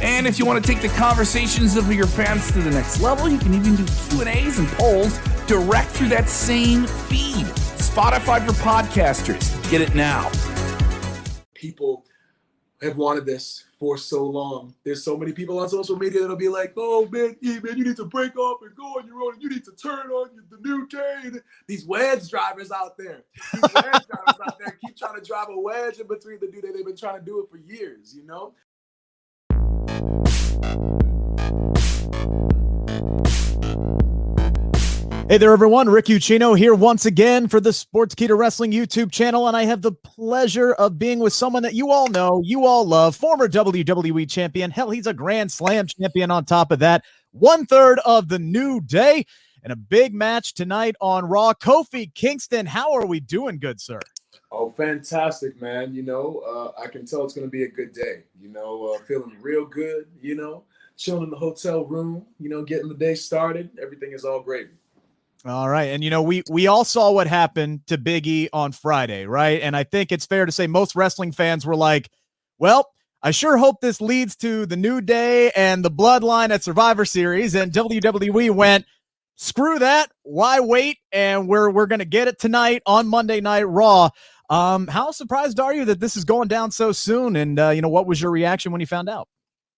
And if you want to take the conversations of your fans to the next level, you can even do Q&As and polls direct through that same feed. Spotify for podcasters. Get it now. People have wanted this for so long. There's so many people on social media that'll be like, "Oh man, yeah, man, you need to break off and go on your own. You need to turn on the new day." These wedge drivers out there, these wedge drivers out there keep trying to drive a wedge in between the new day. They've been trying to do it for years, you know. Hey there, everyone. Rick Ucchino here once again for the Sportskeeda Wrestling YouTube channel, and I have the pleasure of being with someone that you all know, you all love, former WWE champion. Hell, he's a Grand Slam champion on top of that. One third of the new day, and a big match tonight on Raw. Kofi Kingston, how are we doing, good sir? Oh, fantastic, man. You know, uh, I can tell it's going to be a good day. You know, uh, feeling real good, you know, chilling in the hotel room, you know, getting the day started. Everything is all great. All right. And you know, we we all saw what happened to Biggie on Friday, right? And I think it's fair to say most wrestling fans were like, well, I sure hope this leads to the new day and the bloodline at Survivor Series. And WWE went, screw that. Why wait? And we're we're gonna get it tonight on Monday Night Raw. Um, how surprised are you that this is going down so soon? And uh, you know, what was your reaction when you found out?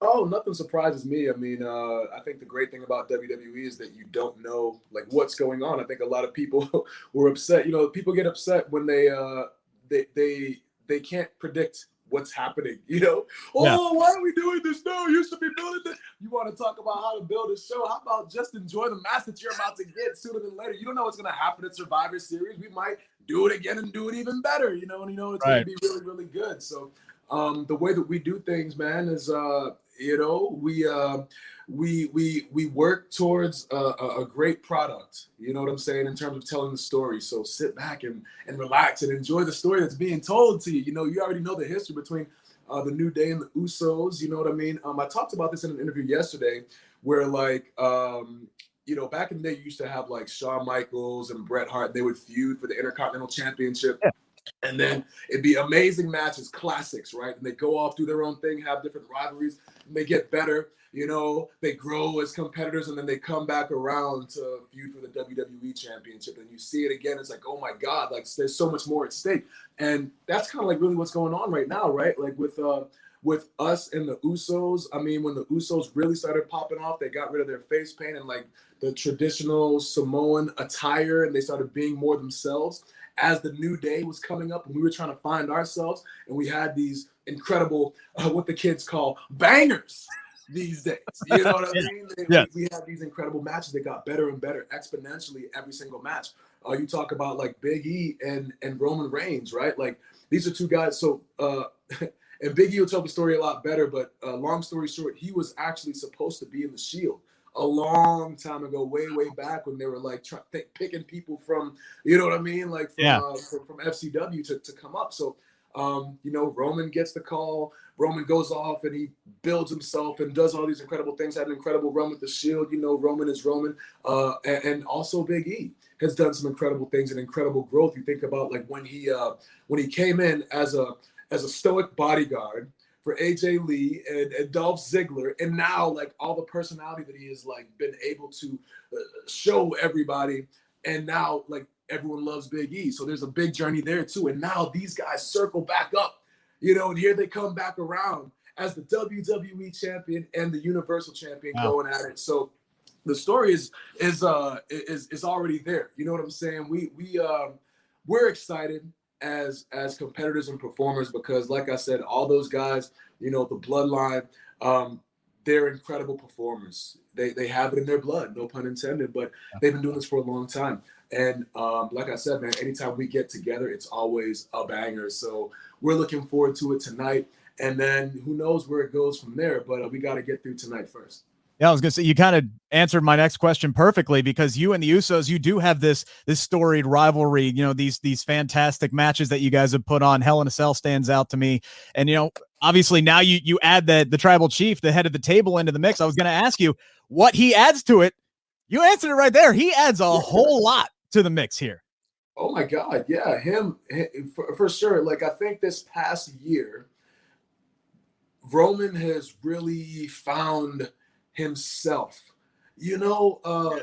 Oh, nothing surprises me. I mean, uh, I think the great thing about WWE is that you don't know like what's going on. I think a lot of people were upset. You know, people get upset when they uh, they they they can't predict what's happening. You know, oh, yeah. why are we doing this? No, you used to be building this. You want to talk about how to build a show? How about just enjoy the match that you're about to get sooner than later? You don't know what's going to happen at Survivor Series. We might do it again and do it even better. You know, and you know it's right. going to be really really good. So um, the way that we do things, man, is uh, you know we uh, we we we work towards a, a, great product you know what i'm saying in terms of telling the story so sit back and and relax and enjoy the story that's being told to you you know you already know the history between uh, the new day and the usos you know what i mean um, i talked about this in an interview yesterday where like um, you know, back in the day, you used to have like Shawn Michaels and Bret Hart. They would feud for the Intercontinental Championship. Yeah. And then it'd be amazing matches, classics, right? And they go off, do their own thing, have different rivalries, and they get better. You know, they grow as competitors, and then they come back around to feud for the WWE Championship. And you see it again. It's like, oh my God, like there's so much more at stake. And that's kind of like really what's going on right now, right? Like with uh with us and the Usos. I mean, when the Usos really started popping off, they got rid of their face paint and like the traditional Samoan attire, and they started being more themselves as the new day was coming up and we were trying to find ourselves and we had these incredible uh, what the kids call bangers these days. You know what i mean? Yes. we, we had these incredible matches that got better and better exponentially every single match. Uh, you talk about like big e and and roman reigns right? Like these are two guys so uh and big e will tell the story a lot better but uh, long story short he was actually supposed to be in the shield a long time ago, way way back when they were like try, picking people from, you know what I mean, like from, yeah. uh, from, from, FCW to, to come up. So, um, you know, Roman gets the call. Roman goes off and he builds himself and does all these incredible things. Had an incredible run with the Shield. You know, Roman is Roman, uh, and, and also Big E has done some incredible things and incredible growth. You think about like when he uh, when he came in as a as a stoic bodyguard for AJ Lee and, and Dolph Ziggler, and now like all the personality that he has like been able to uh, show everybody, and now like everyone loves Big E. So there's a big journey there too. And now these guys circle back up, you know, and here they come back around as the WWE champion and the Universal champion wow. going at it. So the story is is uh is is already there. You know what I'm saying? We we um we're excited as as competitors and performers because like i said all those guys you know the bloodline um they're incredible performers. They they have it in their blood no pun intended but they've been doing this for a long time. And um, like i said man anytime we get together it's always a banger. So we're looking forward to it tonight. And then who knows where it goes from there but uh, we got to get through tonight first Yeah, I was gonna say you kind of answered my next question perfectly because you and the Usos, you do have this this storied rivalry. You know these these fantastic matches that you guys have put on. Hell in a Cell stands out to me, and you know obviously now you you add the the tribal chief, the head of the table, into the mix. I was gonna ask you what he adds to it. You answered it right there. He adds a whole lot to the mix here. Oh my God, yeah, him, him for, for sure. Like I think this past year, Roman has really found himself. You know, uh,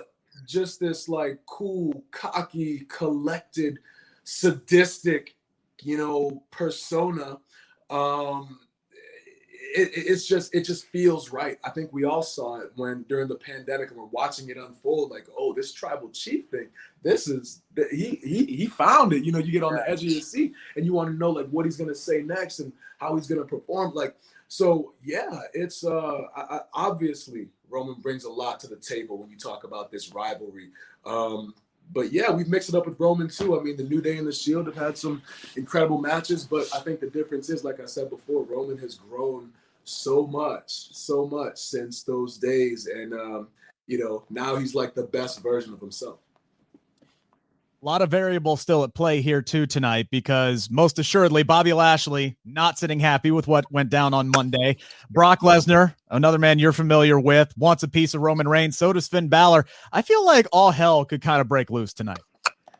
just this like cool, cocky, collected, sadistic, you know, persona. Um, it, it's just it just feels right. I think we all saw it when during the pandemic and we're watching it unfold. Like, oh, this tribal chief thing. This is he he he found it. You know, you get on the edge of your seat and you want to know like what he's gonna say next and how he's gonna perform. Like so yeah, it's uh I, I, obviously Roman brings a lot to the table when you talk about this rivalry. Um, but yeah, we've mixed it up with Roman too. I mean, the New Day and the Shield have had some incredible matches, but I think the difference is, like I said before, Roman has grown so much, so much since those days, and um, you know now he's like the best version of himself. A lot of variables still at play here too tonight because most assuredly Bobby Lashley not sitting happy with what went down on Monday. Brock Lesnar, another man you're familiar with, wants a piece of Roman Reigns. So does Finn Balor. I feel like all hell could kind of break loose tonight.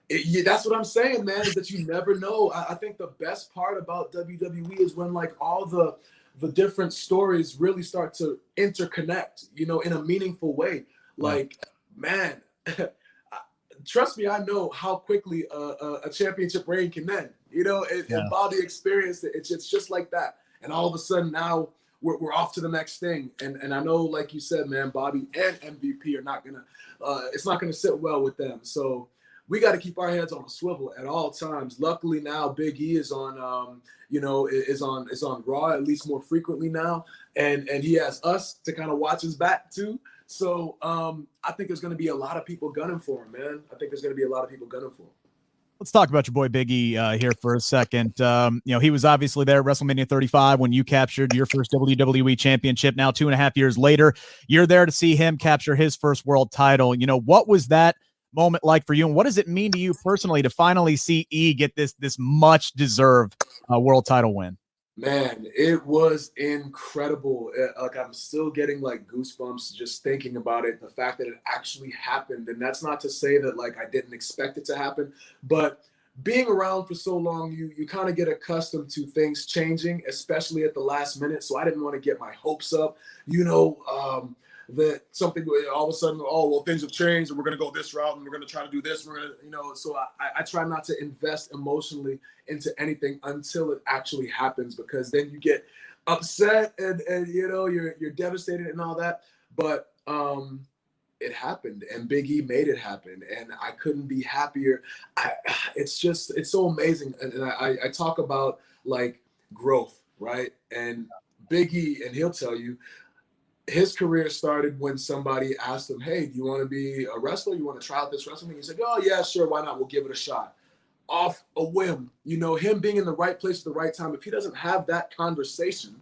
It, yeah, that's what I'm saying, man. Is that you never know. I, I think the best part about WWE is when like all the the different stories really start to interconnect. You know, in a meaningful way. Like, man. trust me, I know how quickly a, a championship reign can end. You know, and, yeah. and Bobby experienced it. It's, it's just like that. And all of a sudden now we're, we're off to the next thing. And and I know, like you said, man, Bobby and MVP are not gonna. Uh, it's not gonna sit well with them. So we got to keep our heads on a swivel at all times. Luckily now, Big E is on, um, you know, is on is on Raw at least more frequently now, and and he has us to kind of watch his back too. So um, I think there's going to be a lot of people gunning for him, man. I think there's going to be a lot of people gunning for him. Let's talk about your boy Biggie uh, here for a second. Um, you know, he was obviously there at WrestleMania 35 when you captured your first WWE championship. Now, two and a half years later, you're there to see him capture his first world title. You know, what was that moment like for you, and what does it mean to you personally to finally see E get this this much deserved uh, world title win? Man, it was incredible. Uh, like I'm still getting like goosebumps just thinking about it. The fact that it actually happened, and that's not to say that like I didn't expect it to happen, but being around for so long, you you kind of get accustomed to things changing, especially at the last minute. So I didn't want to get my hopes up, you know. Um, that something all of a sudden, oh well, things have changed and we're gonna go this route and we're gonna try to do this. We're gonna, you know, so I, I try not to invest emotionally into anything until it actually happens because then you get upset and and you know you're you're devastated and all that. But um it happened and Big E made it happen and I couldn't be happier. I, it's just it's so amazing and, and I, I talk about like growth, right? And Big E and he'll tell you his career started when somebody asked him, Hey, do you want to be a wrestler? You want to try out this wrestling? He said, Oh, yeah, sure. Why not? We'll give it a shot. Off a whim, you know, him being in the right place at the right time. If he doesn't have that conversation,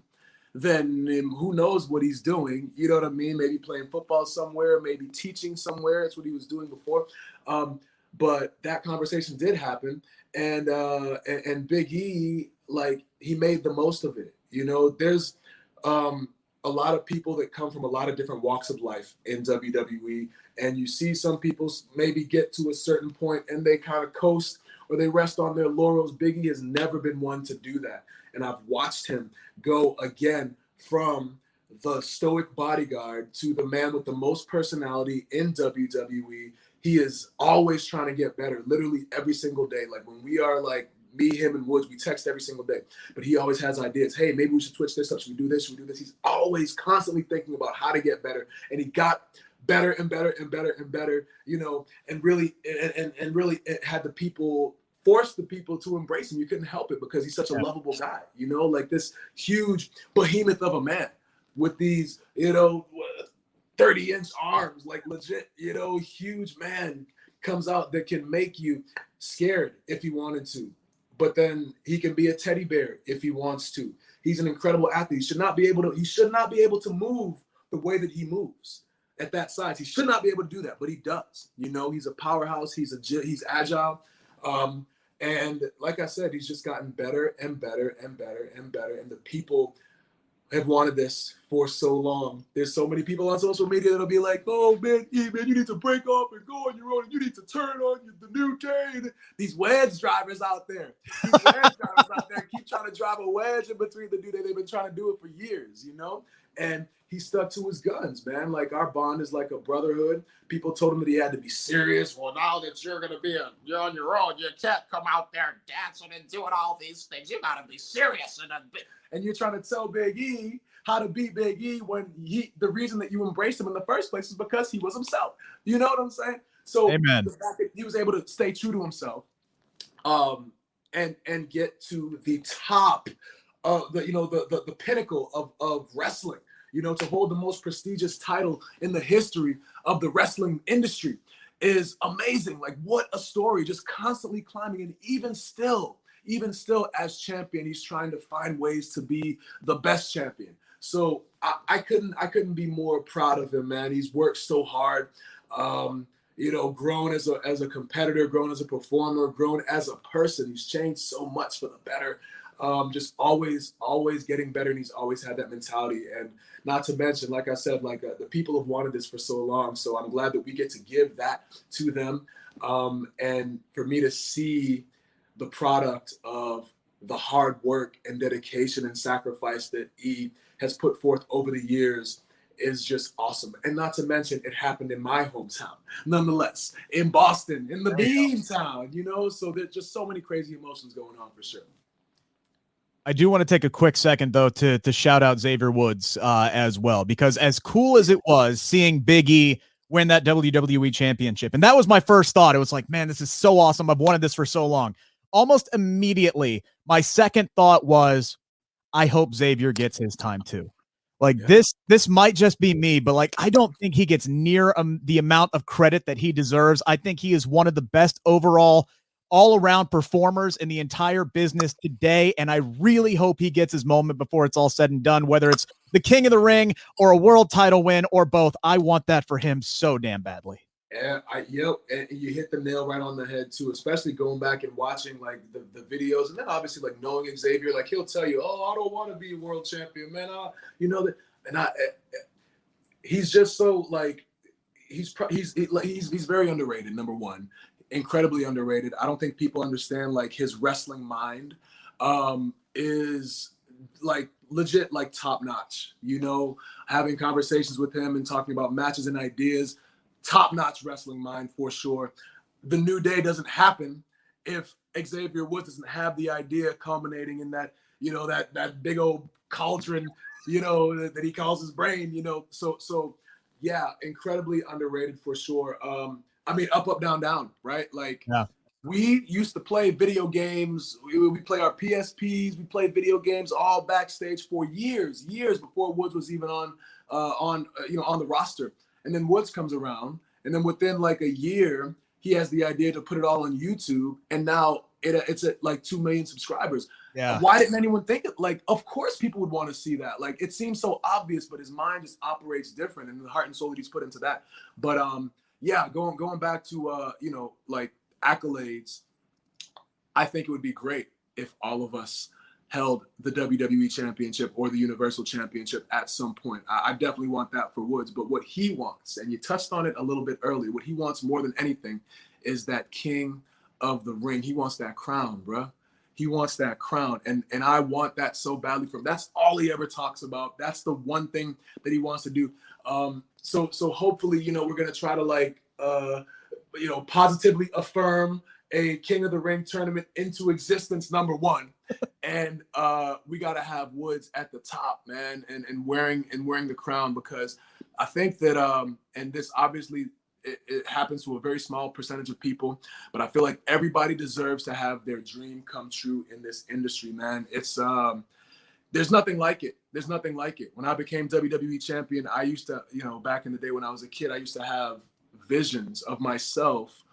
then who knows what he's doing? You know what I mean? Maybe playing football somewhere, maybe teaching somewhere. That's what he was doing before. Um, but that conversation did happen, and uh, and, and Big E, like he made the most of it. You know, there's um, a lot of people that come from a lot of different walks of life in WWE. And you see some people maybe get to a certain point and they kind of coast or they rest on their laurels. Biggie has never been one to do that. And I've watched him go again from the stoic bodyguard to the man with the most personality in WWE. He is always trying to get better, literally every single day. Like when we are like me, him, and Woods, we text every single day. But he always has ideas. Hey, maybe we should switch this up. Should we do this? Should we do this? He's always constantly thinking about how to get better. And he got better and better and better and better, you know, and really and and, and really had the people force the people to embrace him. You couldn't help it because he's such a lovable guy, you know, like this huge behemoth of a man with these, you know, 30 inch arms, like legit, you know, huge man comes out that can make you scared if he wanted to but then he can be a teddy bear if he wants to. He's an incredible athlete. He should not be able to. He should not be able to move the way that he moves at that size. He should not be able to do that, but he does. You know, he's a powerhouse. He's a he's agile. Um, and like I said, he's just gotten better and better and better and better. And the people have wanted this for so long. There's so many people on social media that'll be like, "Oh man, yeah, man, you need to break off and go on your own. You need to turn on the new day." These wedge drivers out there, these wedge drivers out there keep trying to drive a wedge in between the new day. They've been trying to do it for years, you know. And he stuck to his guns, man. Like our bond is like a brotherhood. People told him that he had to be serious. Well, now that you're gonna be a, you're on your own, you can't come out there dancing and doing all these things. You gotta be serious and a bit. And you're trying to tell Big E how to beat Big E when he the reason that you embraced him in the first place is because he was himself. You know what I'm saying? So Amen. the fact that he was able to stay true to himself, um, and and get to the top of the you know the the, the pinnacle of of wrestling you know, to hold the most prestigious title in the history of the wrestling industry is amazing. Like, what a story, just constantly climbing. And even still, even still, as champion, he's trying to find ways to be the best champion. So I, I couldn't I couldn't be more proud of him, man. He's worked so hard. Um, you know, grown as a as a competitor, grown as a performer, grown as a person. He's changed so much for the better um, just always, always getting better. And he's always had that mentality. And not to mention, like I said, like uh, the people have wanted this for so long. So I'm glad that we get to give that to them. Um, and for me to see the product of the hard work and dedication and sacrifice that E has put forth over the years is just awesome. And not to mention, it happened in my hometown, nonetheless, in Boston, in the Bean Town, you know? So there's just so many crazy emotions going on for sure. I do want to take a quick second though to to shout out Xavier Woods uh, as well because as cool as it was seeing Biggie win that WWE championship, and that was my first thought. It was like, man, this is so awesome. I've wanted this for so long. Almost immediately, my second thought was, I hope Xavier gets his time too. Like yeah. this, this might just be me, but like I don't think he gets near um, the amount of credit that he deserves. I think he is one of the best overall all around performers in the entire business today. And I really hope he gets his moment before it's all said and done, whether it's the king of the ring or a world title win or both. I want that for him so damn badly. Yeah, I yep, and you hit the nail right on the head too. Especially going back and watching like the, the videos, and then obviously like knowing Xavier, like he'll tell you, "Oh, I don't want to be a world champion, man." I, you know that, and I, eh, eh, he's just so like he's he's he's he's very underrated. Number one, incredibly underrated. I don't think people understand like his wrestling mind um, is like legit like top notch. You know, having conversations with him and talking about matches and ideas, top notch wrestling mind for sure. The new day doesn't happen if Xavier Woods doesn't have the idea culminating in that you know that that big old cauldron you know that, that he calls his brain you know so so yeah incredibly underrated for sure um I mean, up, up, down, down, right? Like yeah. we used to play video games. We, we play our PSPs. We played video games all backstage for years, years before Woods was even on, uh, on uh, you know, on the roster. And then Woods comes around, and then within like a year, he has the idea to put it all on YouTube, and now it, it's at like two million subscribers. Yeah. Why didn't anyone think it? Like, of course, people would want to see that. Like, it seems so obvious, but his mind just operates different, and the heart and soul that he's put into that. But um, yeah, going going back to uh, you know, like accolades, I think it would be great if all of us held the WWE championship or the Universal Championship at some point. I, I, definitely want that for Woods. But what he wants, and you touched on it a little bit earlier, what he wants more than anything is that king of the ring. He wants that crown, bro. He wants that crown. And and I want that so badly from him. That's all he ever talks about. That's the one thing that he wants to do. Um, so so hopefully you know we're gonna try to like uh, you know positively affirm a King of the Ring tournament into existence. Number one, and uh, we got to have Woods at the top, man, and and wearing and wearing the crown because I think that um, and this obviously it, it, happens to a very small percentage of people, but I feel like everybody deserves to have their dream come true in this industry, man. It's um, there's nothing like it. There's nothing like it. When I became WWE champion, I used to, you know, back in the day when I was a kid, I used to have visions of myself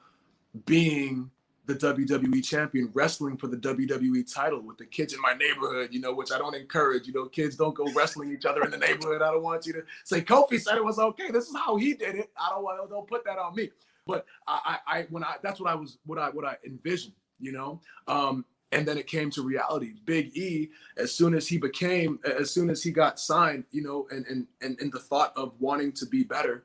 being the WWE champion wrestling for the WWE title with the kids in my neighborhood, you know, which I don't encourage. You know, kids don't go wrestling each other in the neighborhood. I don't want you to say Kofi said it was okay. This is how he did it. I don't want don't put that on me. But I, I, when I that's what I was what I what I envisioned, you know. Um, and then it came to reality. Big E, as soon as he became, as soon as he got signed, you know, and and and, and the thought of wanting to be better,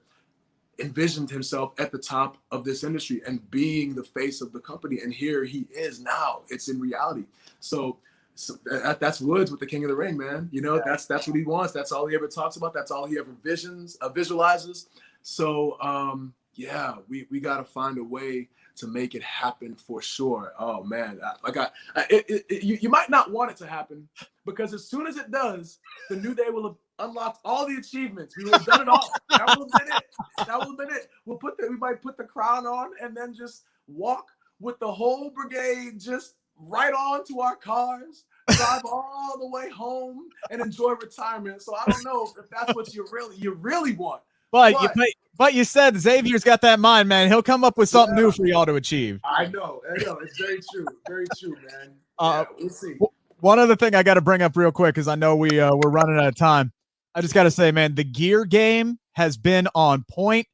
envisioned himself at the top of this industry and being the face of the company. And here he is now. It's in reality. So, so that, that's Woods with the King of the Ring, man. You know, yeah. that's that's what he wants. That's all he ever talks about. That's all he ever visions, uh, visualizes. So, um, yeah, we we got to find a way to make it happen for sure. Oh man, uh, like I, I it, it, you, you might not want it to happen because as soon as it does, the new day will have unlocked all the achievements. We will have done it all. that will have been it. That will have been it. We'll put the we might put the crown on and then just walk with the whole brigade just right on to our cars drive all the way home and enjoy retirement. So I don't know if that's what you really you really want. But, but, you, but, but you said Xavier's got that mind, man. He'll come up with something yeah, new for y'all to achieve. I know, I know. It's very true, very true, man. Uh, yeah, we'll see. One other thing I got to bring up real quick because I know we uh, we're running out of time. I just got to say, man, the gear game has been on point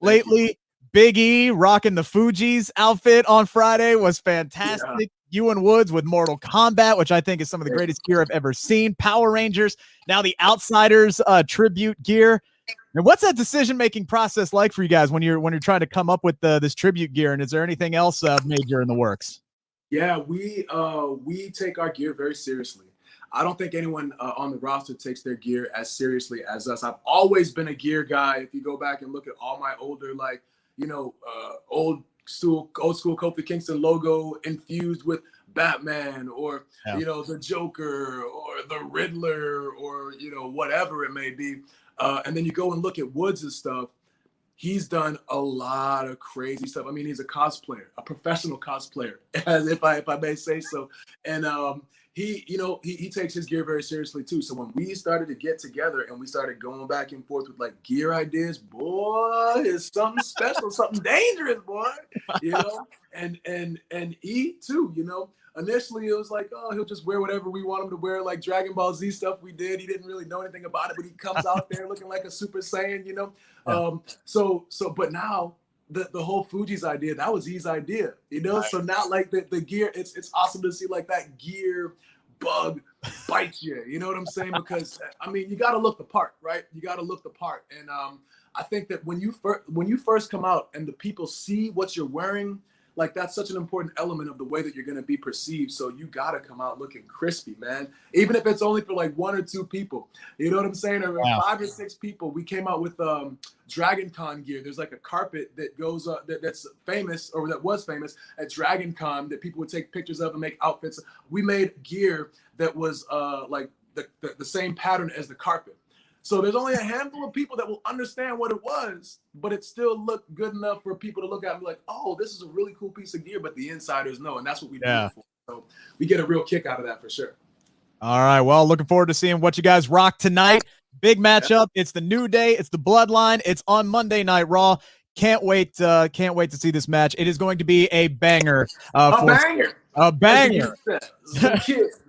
lately. Big E rocking the Fuji's outfit on Friday was fantastic. Yeah. And Woods with Mortal Kombat, which I think is some of the greatest gear I've ever seen. Power Rangers, now the Outsiders uh, tribute gear. And what's that decision making process like for you guys when you're when you're trying to come up with the, this tribute gear? And is there anything else uh, major in the works? Yeah, we uh, we take our gear very seriously. I don't think anyone uh, on the roster takes their gear as seriously as us. I've always been a gear guy. If you go back and look at all my older, like you know, uh, old school, old school Kofi Kingston logo infused with Batman or yeah. you know the Joker or the Riddler or you know whatever it may be. Uh, and then you go and look at Woods' stuff. He's done a lot of crazy stuff. I mean, he's a cosplayer, a professional cosplayer, as if I if I may say so. And um, he, you know, he, he takes his gear very seriously too. So when we started to get together and we started going back and forth with like gear ideas, boy, it's something special, something dangerous, boy. You know, and and and he too, you know initially it was like, oh, he'll just wear whatever we want him to wear, like Dragon Ball Z stuff we did. He didn't really know anything about it, but he comes out there looking like a Super Saiyan, you know. Yeah. Um, so so, but now the, the whole Fuji's idea, that was his idea, you know. Right. So now like the, the gear, it's it's awesome to see like that gear bug bite you. You know what I'm saying? Because I mean, you got to look the part, right? You got to look the part, and um, I think that when you first when you first come out and the people see what you're wearing like that's such an important element of the way that you're going to be perceived. So you got to come out looking crispy, man. Even if it's only for like one or two people, you know what I'm saying? Or wow. five or six people. We came out with um, Dragon Con gear. There's like a carpet that goes up that, that's famous or that was famous at Dragon Con that people would take pictures of and make outfits. We made gear that was uh, like the, the, the same pattern as the carpet. So there's only a handful of people that will understand what it was, but it still looked good enough for people to look at and be like, oh, this is a really cool piece of gear, but the insiders know. And that's what we yeah. do. So we get a real kick out of that for sure. All right. Well, looking forward to seeing what you guys rock tonight. Big matchup. It's the new day. It's the bloodline. It's on Monday Night Raw. Can't wait. Uh, can't wait to see this match. It is going to be a banger. Uh, a banger. A banger.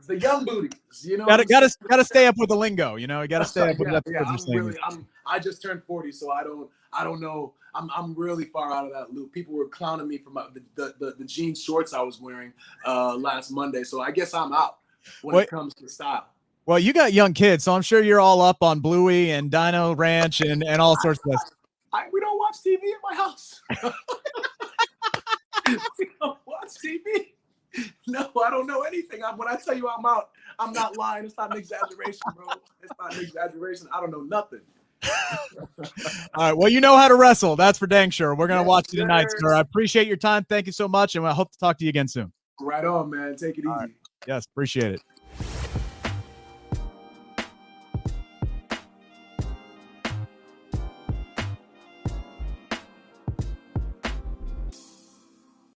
The young booties. You know, gotta gotta gotta stay up with the lingo. You know, you gotta stay up with yeah, that. Yeah, I'm really, I'm, I just turned 40, so I don't, I don't know. I'm, I'm really far out of that loop. People were clowning me for my, the, the, the, the jean shorts I was wearing uh, last Monday, so I guess I'm out when Wait. it comes to style. Well, you got young kids, so I'm sure you're all up on Bluey and Dino Ranch and, and all sorts of stuff. I, we don't watch TV at my house. we don't watch TV. No, I don't know anything. I, when I tell you I'm out, I'm not lying. It's not an exaggeration, bro. It's not an exaggeration. I don't know nothing. All right. Well, you know how to wrestle. That's for dang sure. We're gonna yes, watch you tonight, sir. I appreciate your time. Thank you so much, and I hope to talk to you again soon. Right on, man. Take it easy. Yes, appreciate it.